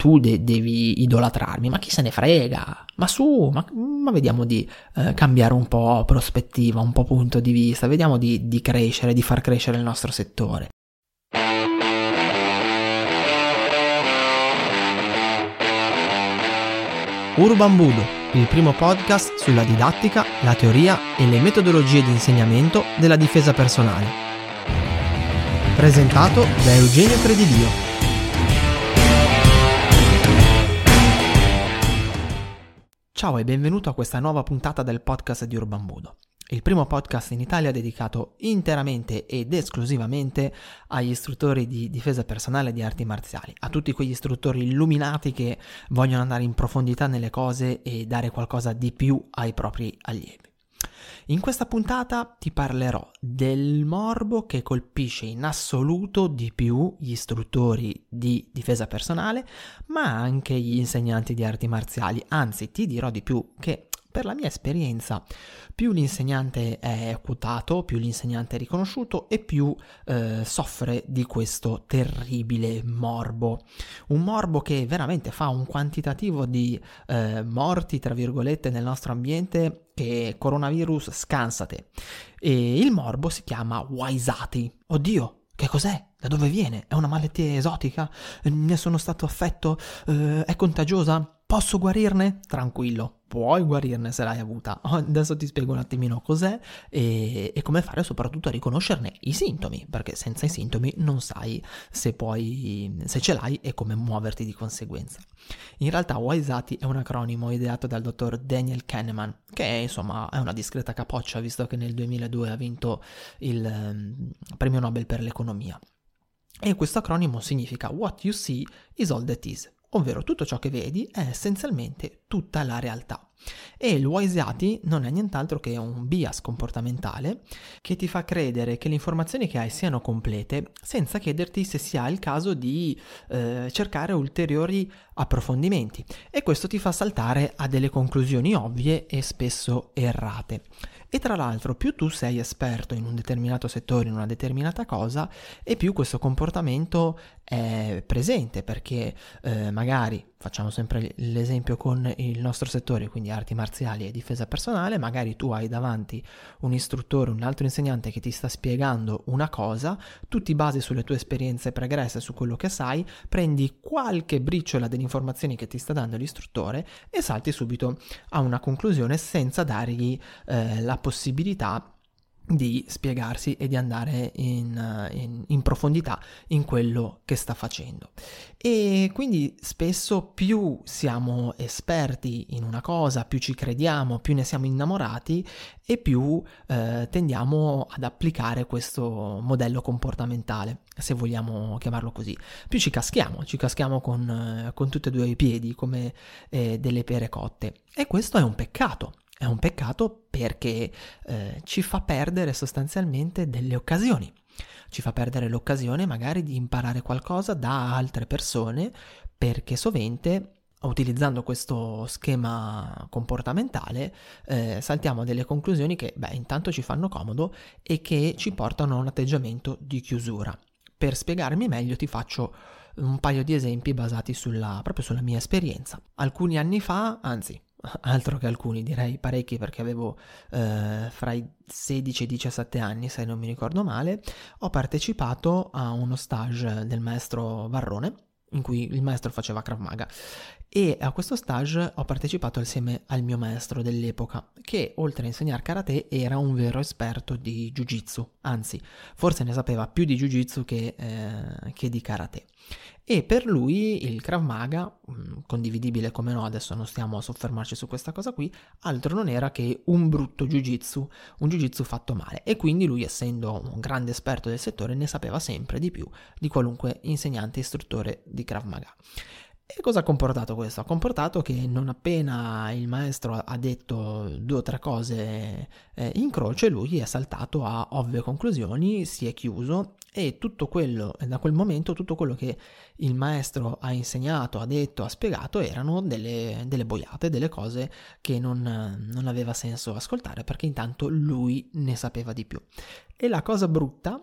tu de- devi idolatrarmi, ma chi se ne frega? Ma su, ma, ma vediamo di eh, cambiare un po' prospettiva, un po' punto di vista, vediamo di, di crescere, di far crescere il nostro settore. Urban Budo, il primo podcast sulla didattica, la teoria e le metodologie di insegnamento della difesa personale. Presentato da Eugenio Credidio. Ciao e benvenuto a questa nuova puntata del podcast di Urban Budo, il primo podcast in Italia dedicato interamente ed esclusivamente agli istruttori di difesa personale e di arti marziali, a tutti quegli istruttori illuminati che vogliono andare in profondità nelle cose e dare qualcosa di più ai propri allievi. In questa puntata ti parlerò del morbo che colpisce in assoluto di più gli istruttori di difesa personale, ma anche gli insegnanti di arti marziali. Anzi, ti dirò di più che per la mia esperienza, più l'insegnante è quotato, più l'insegnante è riconosciuto e più eh, soffre di questo terribile morbo. Un morbo che veramente fa un quantitativo di eh, morti, tra virgolette, nel nostro ambiente che coronavirus scansate. E il morbo si chiama Waisati. Oddio, che cos'è? Da dove viene? È una malattia esotica? Ne sono stato affetto? Eh, è contagiosa? Posso guarirne? Tranquillo, puoi guarirne se l'hai avuta. Adesso ti spiego un attimino cos'è e, e, come fare soprattutto a riconoscerne i sintomi, perché senza i sintomi non sai se, puoi, se ce l'hai e come muoverti di conseguenza. In realtà Waisati è un acronimo ideato dal dottor Daniel Kahneman, che insomma è una discreta capoccia visto che nel 2002 ha vinto il um, premio Nobel per l'economia. E questo acronimo significa What you see is all that is, ovvero tutto ciò che vedi è essenzialmente tutta la realtà. E il Waisati non è nient'altro che un bias comportamentale che ti fa credere che le informazioni che hai siano complete senza chiederti se sia il caso di eh, cercare ulteriori approfondimenti e questo ti fa saltare a delle conclusioni ovvie e spesso errate. E tra l'altro più tu sei esperto in un determinato settore, in una determinata cosa, e più questo comportamento è presente perché eh, magari facciamo sempre l'esempio con il nostro settore, quindi arti marziali e difesa personale, magari tu hai davanti un istruttore, un altro insegnante che ti sta spiegando una cosa, tu ti basi sulle tue esperienze pregresse, su quello che sai, prendi qualche briciola delle informazioni che ti sta dando l'istruttore e salti subito a una conclusione senza dargli eh, la possibilità di spiegarsi e di andare in, in, in, profondità in quello che sta facendo. E quindi spesso più siamo esperti in una cosa, più ci crediamo, più ne siamo innamorati e più eh, tendiamo ad applicare questo modello comportamentale, se vogliamo chiamarlo così. Più ci caschiamo, ci caschiamo con, eh, con tutti e due i piedi come eh, delle pere cotte. E questo è un peccato, è un peccato perché eh, ci fa perdere sostanzialmente delle occasioni. Ci fa perdere l'occasione magari di imparare qualcosa da altre persone perché sovente utilizzando questo schema comportamentale eh, saltiamo a delle conclusioni che beh intanto ci fanno comodo e che ci portano a un atteggiamento di chiusura. Per spiegarmi meglio ti faccio un paio di esempi basati sulla, proprio sulla mia esperienza. Alcuni anni fa, anzi altro che alcuni, direi parecchi perché avevo eh, fra i 16 e i 17 anni, se non mi ricordo male, ho partecipato a uno stage del maestro Varrone in cui il maestro faceva Krav Maga e a questo stage ho partecipato assieme al mio maestro dell'epoca che oltre a insegnare karate era un vero esperto di jiu-jitsu, anzi forse ne sapeva più di jiu-jitsu che, eh, che di karate. E per lui il Krav Maga, mm, condividibile come no, adesso non stiamo a soffermarci su questa cosa qui, altro non era che un brutto jiu-jitsu, un jiu-jitsu fatto male. E quindi lui, essendo un grande esperto del settore, ne sapeva sempre di più di qualunque insegnante e istruttore di Krav Maga. E cosa ha comportato questo? Ha comportato che non appena il maestro ha detto due o tre cose eh, in croce, lui è saltato a ovvie conclusioni, si è chiuso e tutto quello, da quel momento, tutto quello che il maestro ha insegnato, ha detto, ha spiegato erano delle, delle boiate, delle cose che non, non aveva senso ascoltare perché intanto lui ne sapeva di più. E la cosa brutta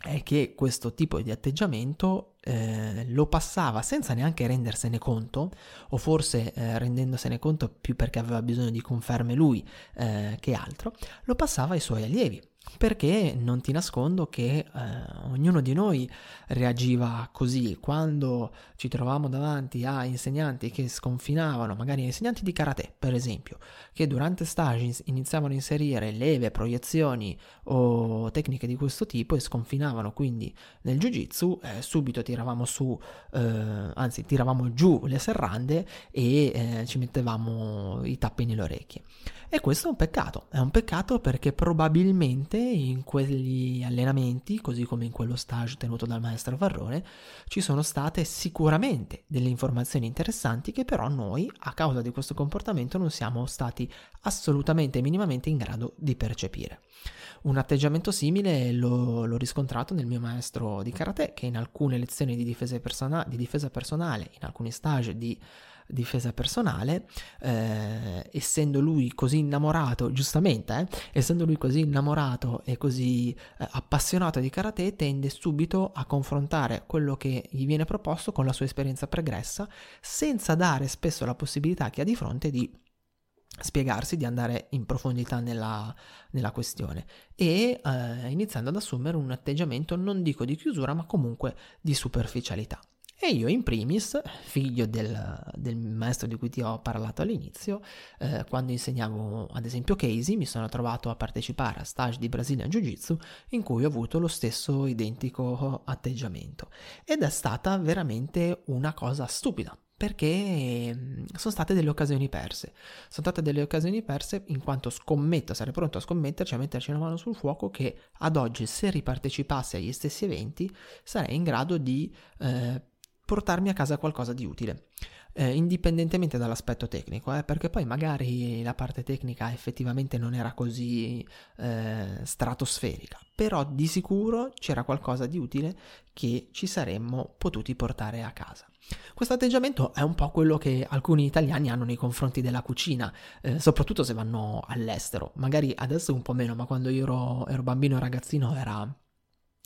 è che questo tipo di atteggiamento eh, lo passava senza neanche rendersene conto, o forse eh, rendendosene conto più perché aveva bisogno di conferme lui eh, che altro, lo passava ai suoi allievi perché non ti nascondo che eh, ognuno di noi reagiva così. Quando ci trovavamo davanti a insegnanti che sconfinavano, magari insegnanti di karate per esempio, che durante stage iniziavano a inserire leve, proiezioni o tecniche di questo tipo e sconfinavano. Quindi nel jiu-jitsu, eh, subito tiravamo su, eh, anzi tiravamo giù le serrande e eh, ci mettevamo i tappi nelle orecchie. E questo è un peccato, è un peccato perché probabilmente in quegli allenamenti, così come in quello stage tenuto dal maestro Varrone, ci sono state sicuramente delle informazioni interessanti che però noi, a causa di questo comportamento, non siamo stati assolutamente e minimamente in grado di percepire. Un atteggiamento simile l'ho, l'ho, riscontrato nel mio maestro di karate che in alcune lezioni di difesa, persona, di difesa personale, in alcuni stage di difesa personale, eh, essendo lui così innamorato, giustamente, eh, essendo lui così innamorato e così eh, appassionato di karate, tende subito a confrontare quello che gli viene proposto con la sua esperienza pregressa, senza dare spesso la possibilità che ha di fronte di spiegarsi, di andare in profondità nella, nella questione e eh, iniziando ad assumere un atteggiamento non dico di chiusura ma comunque di superficialità. E io in primis, figlio del, del, maestro di cui ti ho parlato all'inizio, eh, quando insegnavo ad esempio Casey, mi sono trovato a partecipare a stage di Brazilian Jiu-Jitsu in cui ho avuto lo stesso identico atteggiamento. Ed è stata veramente una cosa stupida, perché mm, sono state delle occasioni perse. Sono state delle occasioni perse in quanto scommetto, sarei pronto a scommetterci, a metterci una mano sul fuoco che ad oggi se ripartecipassi agli stessi eventi sarei in grado di eh, portarmi a casa qualcosa di utile. Eh, indipendentemente dall'aspetto tecnico, eh, perché poi magari la parte tecnica effettivamente non era così eh, stratosferica, però di sicuro c'era qualcosa di utile che ci saremmo potuti portare a casa. Questo atteggiamento è un po' quello che alcuni italiani hanno nei confronti della cucina, eh, soprattutto se vanno all'estero. Magari adesso un po' meno, ma quando io ero, ero bambino e ragazzino era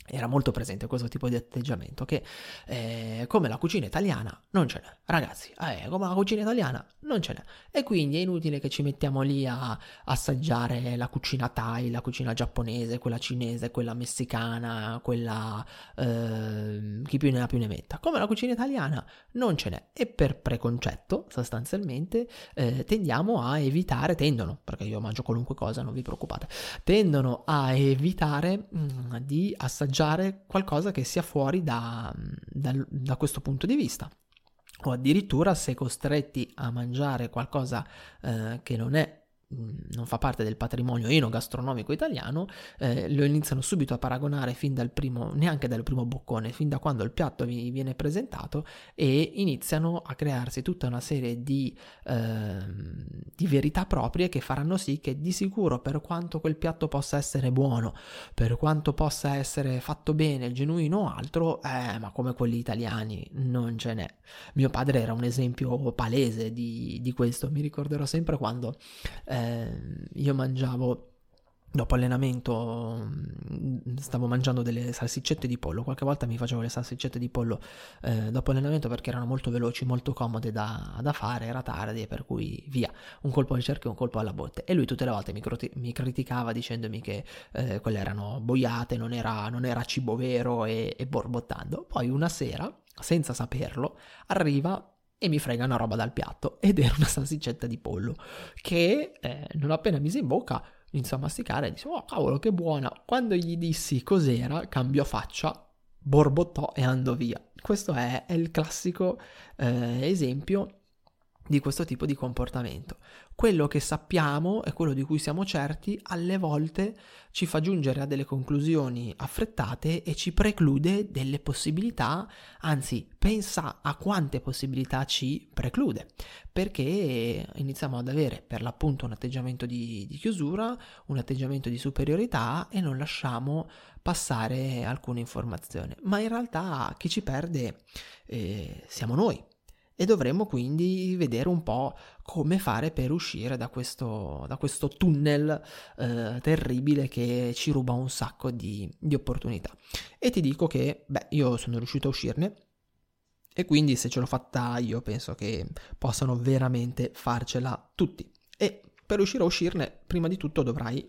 era molto presente questo tipo di atteggiamento che eh, come la cucina italiana non ce n'è. Ragazzi eh, come la cucina italiana non ce n'è. E quindi è inutile che ci mettiamo lì a assaggiare la cucina thai la cucina giapponese quella cinese quella messicana quella eh, chi più ne ha più ne metta. Come la cucina italiana non ce n'è. E per preconcetto sostanzialmente eh, tendiamo a evitare tendono perché io mangio qualunque cosa non vi preoccupate tendono a evitare mh, mm, di assaggiare mangiare qualcosa che sia fuori da, da, da questo punto di vista. O addirittura se costretti a mangiare qualcosa eh, che non è non fa parte del patrimonio enogastronomico italiano, eh, lo iniziano subito a paragonare fin dal primo, neanche dal primo boccone, fin da quando il piatto vi viene presentato e iniziano a crearsi tutta una serie di, eh, di verità proprie che faranno sì che di sicuro per quanto quel piatto possa essere buono, per quanto possa essere fatto bene, genuino o altro, eh, ma come quelli italiani non ce n'è. Mio padre era un esempio palese di, di questo, mi ricorderò sempre quando eh, eh, io mangiavo dopo allenamento mm, stavo mangiando delle salsiccette di pollo. Qualche volta mi facevo le salsiccette di pollo eh, dopo allenamento perché erano molto veloci molto comode da, da, fare era tardi per cui via. Un colpo al cerchio e un colpo alla botte. E lui tutte le volte mi, mi criticava dicendomi che eh, quelle erano boiate non era, non era cibo vero e, e borbottando. Poi una sera senza saperlo arriva e mi frega una roba dal piatto ed era una salsiccetta di pollo che eh, non appena mise in bocca iniziò a masticare e disse oh cavolo che buona. Quando gli dissi cos'era cambiò faccia borbottò e andò via. Questo è, è il classico eh, esempio di questo tipo di comportamento. Quello che sappiamo e quello di cui siamo certi alle volte ci fa giungere a delle conclusioni affrettate e ci preclude delle possibilità, anzi pensa a quante possibilità ci preclude, perché iniziamo ad avere per l'appunto un atteggiamento di, di chiusura, un atteggiamento di superiorità e non lasciamo passare alcune informazioni. Ma in realtà chi ci perde eh, siamo noi e dovremmo quindi vedere un po' come fare per uscire da questo, da questo tunnel eh, terribile che ci ruba un sacco di, di opportunità. E ti dico che, beh, io sono riuscito a uscirne e quindi se ce l'ho fatta io penso che possano veramente farcela tutti. E per riuscire a uscirne, prima di tutto dovrai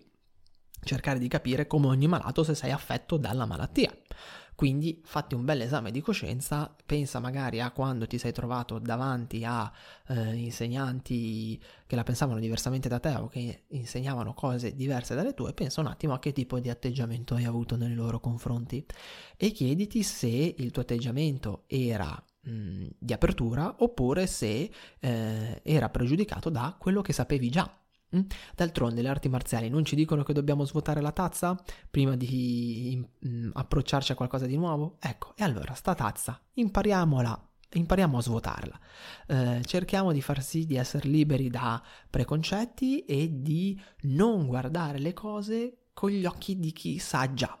cercare di capire come ogni malato se sei affetto dalla malattia. Quindi fatti un bel esame di coscienza, pensa magari a quando ti sei trovato davanti a eh, insegnanti che la pensavano diversamente da te o che insegnavano cose diverse dalle tue, pensa un attimo a che tipo di atteggiamento hai avuto nei loro confronti e chiediti se il tuo atteggiamento era mh, di apertura oppure se eh, era pregiudicato da quello che sapevi già Mm? D'altronde le arti marziali non ci dicono che dobbiamo svuotare la tazza prima di mm, approcciarci a qualcosa di nuovo? Ecco, e allora sta tazza, impariamola, impariamo a svuotarla. Eh, cerchiamo di far sì di essere liberi da preconcetti e di non guardare le cose con gli occhi di chi sa già.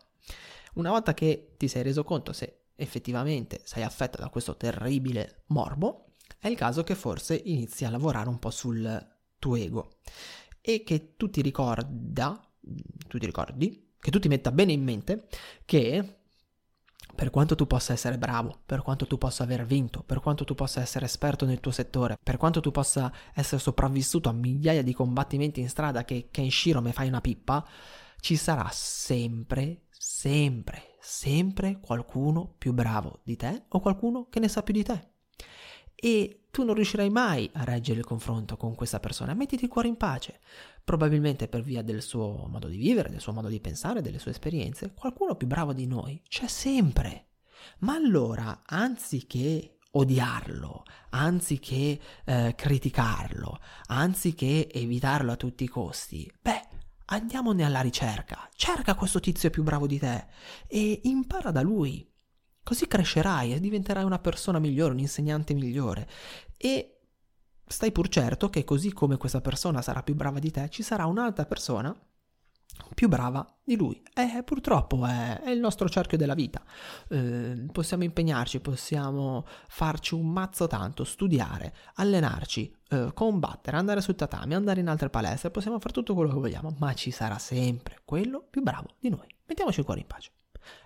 Una volta che ti sei reso conto se effettivamente sei affetto da questo terribile morbo, è il caso che forse inizi a lavorare un po' sul tuo ego e che tu ti ricorda, tu ti ricordi, che tu ti metta bene in mente che per quanto tu possa essere bravo, per quanto tu possa aver vinto, per quanto tu possa essere esperto nel tuo settore, per quanto tu possa essere sopravvissuto a migliaia di combattimenti in strada che, che in Shiro mi fai una pippa, ci sarà sempre, sempre, sempre qualcuno più bravo di te o qualcuno che ne sa più di te e tu non riuscirai mai a reggere il confronto con questa persona. Mettiti il cuore in pace. Probabilmente per via del suo modo di vivere, del suo modo di pensare, delle sue esperienze, qualcuno più bravo di noi c'è sempre. Ma allora, anziché odiarlo, anziché eh, criticarlo, anziché evitarlo a tutti i costi, beh, andiamone alla ricerca. Cerca questo tizio più bravo di te e impara da lui. Così crescerai e diventerai una persona migliore, un insegnante migliore. E stai pur certo che così come questa persona sarà più brava di te, ci sarà un'altra persona più brava di lui. E purtroppo è, è il nostro cerchio della vita. Eh, possiamo impegnarci, possiamo farci un mazzo tanto, studiare, allenarci, eh, combattere, andare sul tatami, andare in altre palestre, possiamo fare tutto quello che vogliamo, ma ci sarà sempre quello più bravo di noi. Mettiamoci il cuore in pace.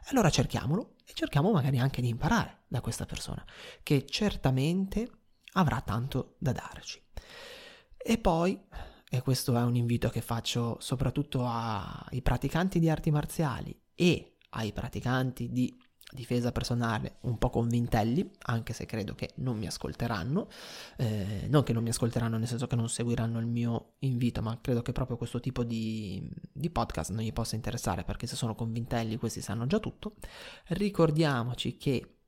Allora cerchiamolo e cerchiamo magari anche di imparare da questa persona, che certamente avrà tanto da darci. E poi, e questo è un invito che faccio soprattutto ai praticanti di arti marziali e ai praticanti di difesa personale un po' convintelli, anche se credo che non mi ascolteranno, eh, non che non mi ascolteranno nel senso che non seguiranno il mio invito, ma credo che proprio questo tipo di, di podcast non gli possa interessare perché se sono convintelli questi sanno già tutto. Ricordiamoci che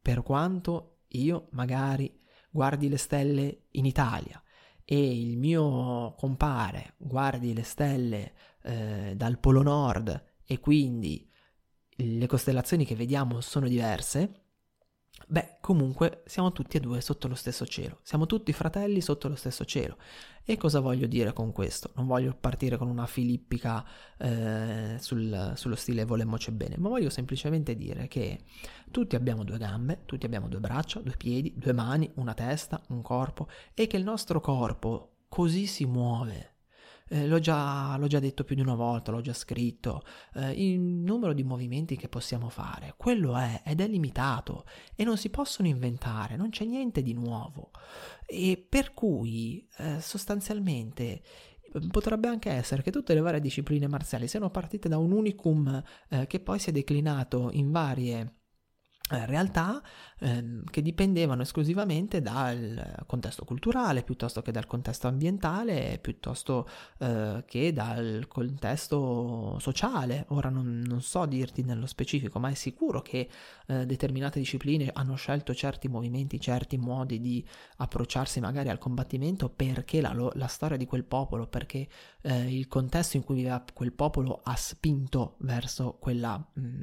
per quanto io magari guardi le stelle in Italia e il mio compare guardi le stelle eh, dal Polo Nord e quindi le costellazioni che vediamo sono diverse, beh, comunque siamo tutti e due sotto lo stesso cielo, siamo tutti fratelli sotto lo stesso cielo. E cosa voglio dire con questo? Non voglio partire con una filippica eh, sul, sullo stile volemmoci bene, ma voglio semplicemente dire che tutti abbiamo due gambe, tutti abbiamo due braccia, due piedi, due mani, una testa, un corpo e che il nostro corpo così si muove eh, l'ho, già, l'ho, già, detto più di una volta, l'ho già scritto, eh, il numero di movimenti che possiamo fare, quello è ed è limitato e non si possono inventare, non c'è niente di nuovo. E per cui eh, sostanzialmente potrebbe anche essere che tutte le varie discipline marziali siano partite da un unicum eh, che poi si è declinato in varie realtà ehm, che dipendevano esclusivamente dal contesto culturale piuttosto che dal contesto ambientale, piuttosto eh, che dal contesto sociale. Ora non, non, so dirti nello specifico, ma è sicuro che eh, determinate discipline hanno scelto certi movimenti, certi modi di approcciarsi magari al combattimento perché la, la storia di quel popolo, perché eh, il contesto in cui viveva quel popolo ha spinto verso quella, mh, mm,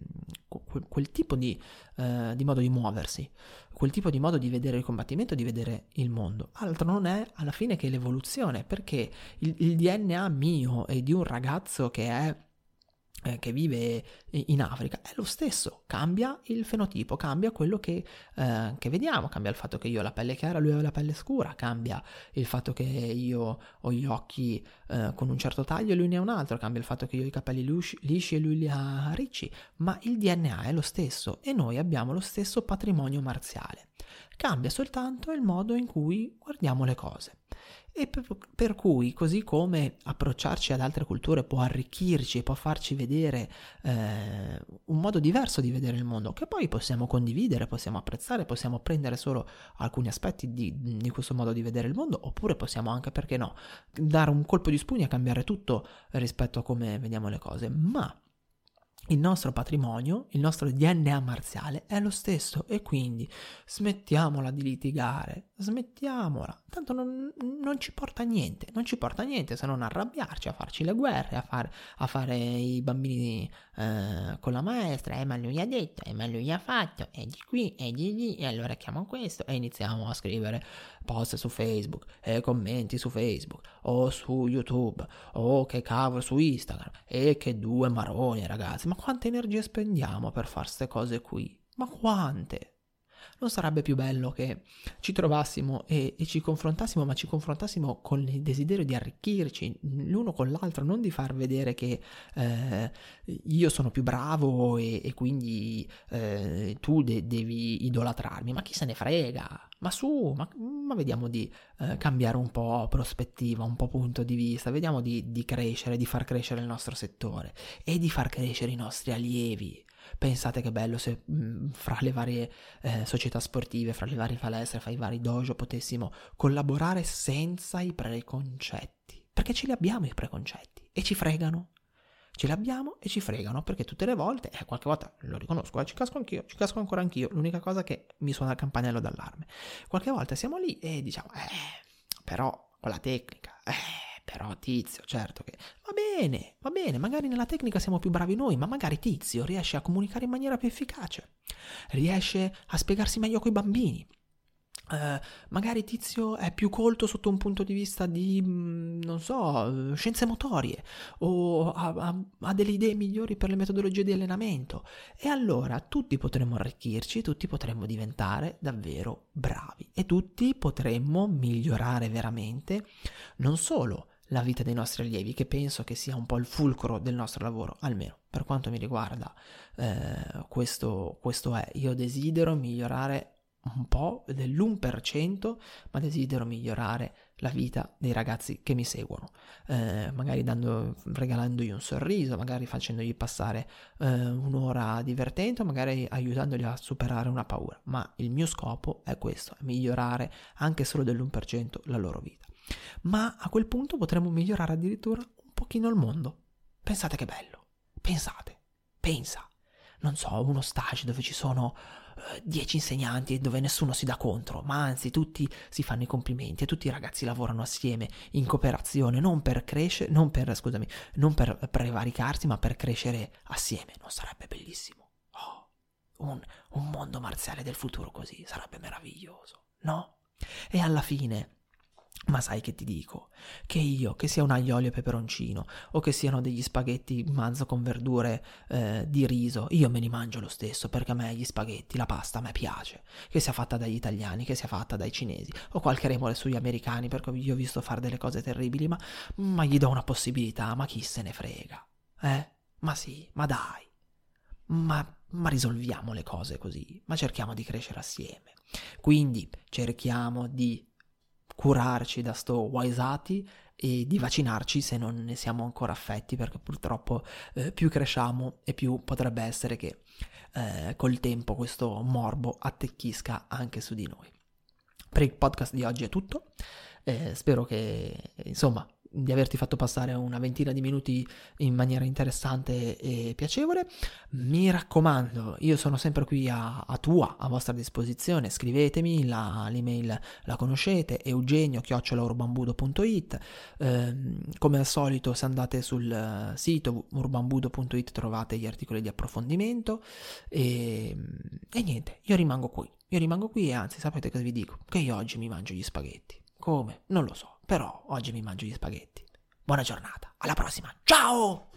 quel, quel, tipo di eh, di modo di muoversi, quel tipo di modo di vedere il combattimento, di vedere il mondo. Altro non è alla fine che l'evoluzione, perché il, il DNA mio e di un ragazzo che è che vive in Africa è lo stesso, cambia il fenotipo, cambia quello che, eh, che, vediamo, cambia il fatto che io ho la pelle chiara, lui ha la pelle scura, cambia il fatto che io ho gli occhi eh, con un certo taglio e lui ne ha un altro, cambia il fatto che io ho i capelli lisci e lui li ha ricci, ma il DNA è lo stesso e noi abbiamo lo stesso patrimonio marziale. Cambia soltanto il modo in cui guardiamo le cose. E per, cui, così come approcciarci ad altre culture può arricchirci e può farci vedere eh, un modo diverso di vedere il mondo, che poi possiamo condividere, possiamo apprezzare, possiamo prendere solo alcuni aspetti di, di questo modo di vedere il mondo, oppure possiamo anche, perché no, dare un colpo di spugna e cambiare tutto rispetto a come vediamo le cose. Ma il nostro patrimonio, il nostro DNA marziale è lo stesso e quindi smettiamola di litigare, smettiamola, tanto non, non ci porta a niente, non ci porta a niente se non arrabbiarci, a farci le guerre, a, far, a fare i bambini eh, con la maestra, eh ma lui ha detto, eh ma lui ha fatto, e di qui, e di lì, e allora chiamo questo e iniziamo a scrivere post su Facebook, e commenti su Facebook, o su YouTube, o che cavolo su Instagram, e che due maroni ragazzi, ma quante energie spendiamo per fare queste cose qui? Ma quante? Non sarebbe più bello che ci trovassimo e, e, ci confrontassimo, ma ci confrontassimo con il desiderio di arricchirci l'uno con l'altro, non di far vedere che eh, io sono più bravo e, e quindi eh, tu de- devi idolatrarmi, ma chi se ne frega? Ma su, ma, ma vediamo di eh, cambiare un po' prospettiva, un po' punto di vista, vediamo di, di crescere, di far crescere il nostro settore e di far crescere i nostri allievi. Pensate che bello se mh, mm, fra le varie eh, società sportive, fra le varie palestre, fra i vari dojo potessimo collaborare senza i preconcetti. Perché ce li abbiamo i preconcetti e ci fregano. Ce li abbiamo e ci fregano perché tutte le volte, eh, qualche volta lo riconosco, eh, ci casco anch'io, ci casco ancora anch'io. L'unica cosa che mi suona il campanello d'allarme. Qualche volta siamo lì e diciamo, eh, però con la tecnica, eh però Tizio, certo che va bene, va bene, magari nella tecnica siamo più bravi noi, ma magari Tizio riesce a comunicare in maniera più efficace, riesce a spiegarsi meglio coi bambini. Uh, magari Tizio è più colto sotto un punto di vista di, mm, non so, scienze motorie o ha, ha, ha, delle idee migliori per le metodologie di allenamento e allora tutti potremmo arricchirci, tutti potremmo diventare davvero bravi e tutti potremmo migliorare veramente non solo la vita dei nostri allievi, che penso che sia un po' il fulcro del nostro lavoro, almeno per quanto mi riguarda, eh, questo, questo è. Io desidero migliorare un po' dell'1%, ma desidero migliorare la vita dei ragazzi che mi seguono, eh, magari dando, regalandogli un sorriso, magari facendogli passare eh, un'ora divertente, magari aiutandoli a superare una paura, ma il mio scopo è questo, è migliorare anche solo dell'1% la loro vita ma a quel punto potremmo migliorare addirittura un pochino il mondo. Pensate che bello. Pensate. Pensa. Non so, uno stage dove ci sono uh, dieci insegnanti e dove nessuno si dà contro, ma anzi tutti si fanno i complimenti e tutti i ragazzi lavorano assieme in cooperazione, non per crescere, non per, scusami, non per prevaricarsi, ma per crescere assieme. Non sarebbe bellissimo? Oh, un, un mondo marziale del futuro così sarebbe meraviglioso, no? E alla fine ma sai che ti dico? Che io, che sia un aglio e peperoncino, o che siano degli spaghetti manzo con verdure eh, di riso, io me li mangio lo stesso perché a me gli spaghetti, la pasta a me piace. Che sia fatta dagli italiani, che sia fatta dai cinesi, o qualche remore sugli americani perché io ho visto fare delle cose terribili, ma, ma gli do una possibilità, ma chi se ne frega? Eh? Ma sì, ma dai. Ma, ma risolviamo le cose così, ma cerchiamo di crescere assieme. Quindi cerchiamo di curarci da sto Waisati e di vaccinarci se non ne siamo ancora affetti perché purtroppo eh, più cresciamo e più potrebbe essere che eh, col tempo questo morbo attecchisca anche su di noi. Per il podcast di oggi è tutto, eh, spero che insomma di averti fatto passare una ventina di minuti in maniera interessante e piacevole. Mi raccomando, io sono sempre qui a, a tua, a vostra disposizione, scrivetemi, la, l'email la conoscete, eugenio-urbambudo.it, eh, come al solito se andate sul sito urbambudo.it trovate gli articoli di approfondimento e, e niente, io rimango qui, io rimango qui e anzi sapete cosa vi dico? Che io oggi mi mangio gli spaghetti. Come? Non lo so, però oggi mi mangio gli spaghetti. Buona giornata, alla prossima, ciao!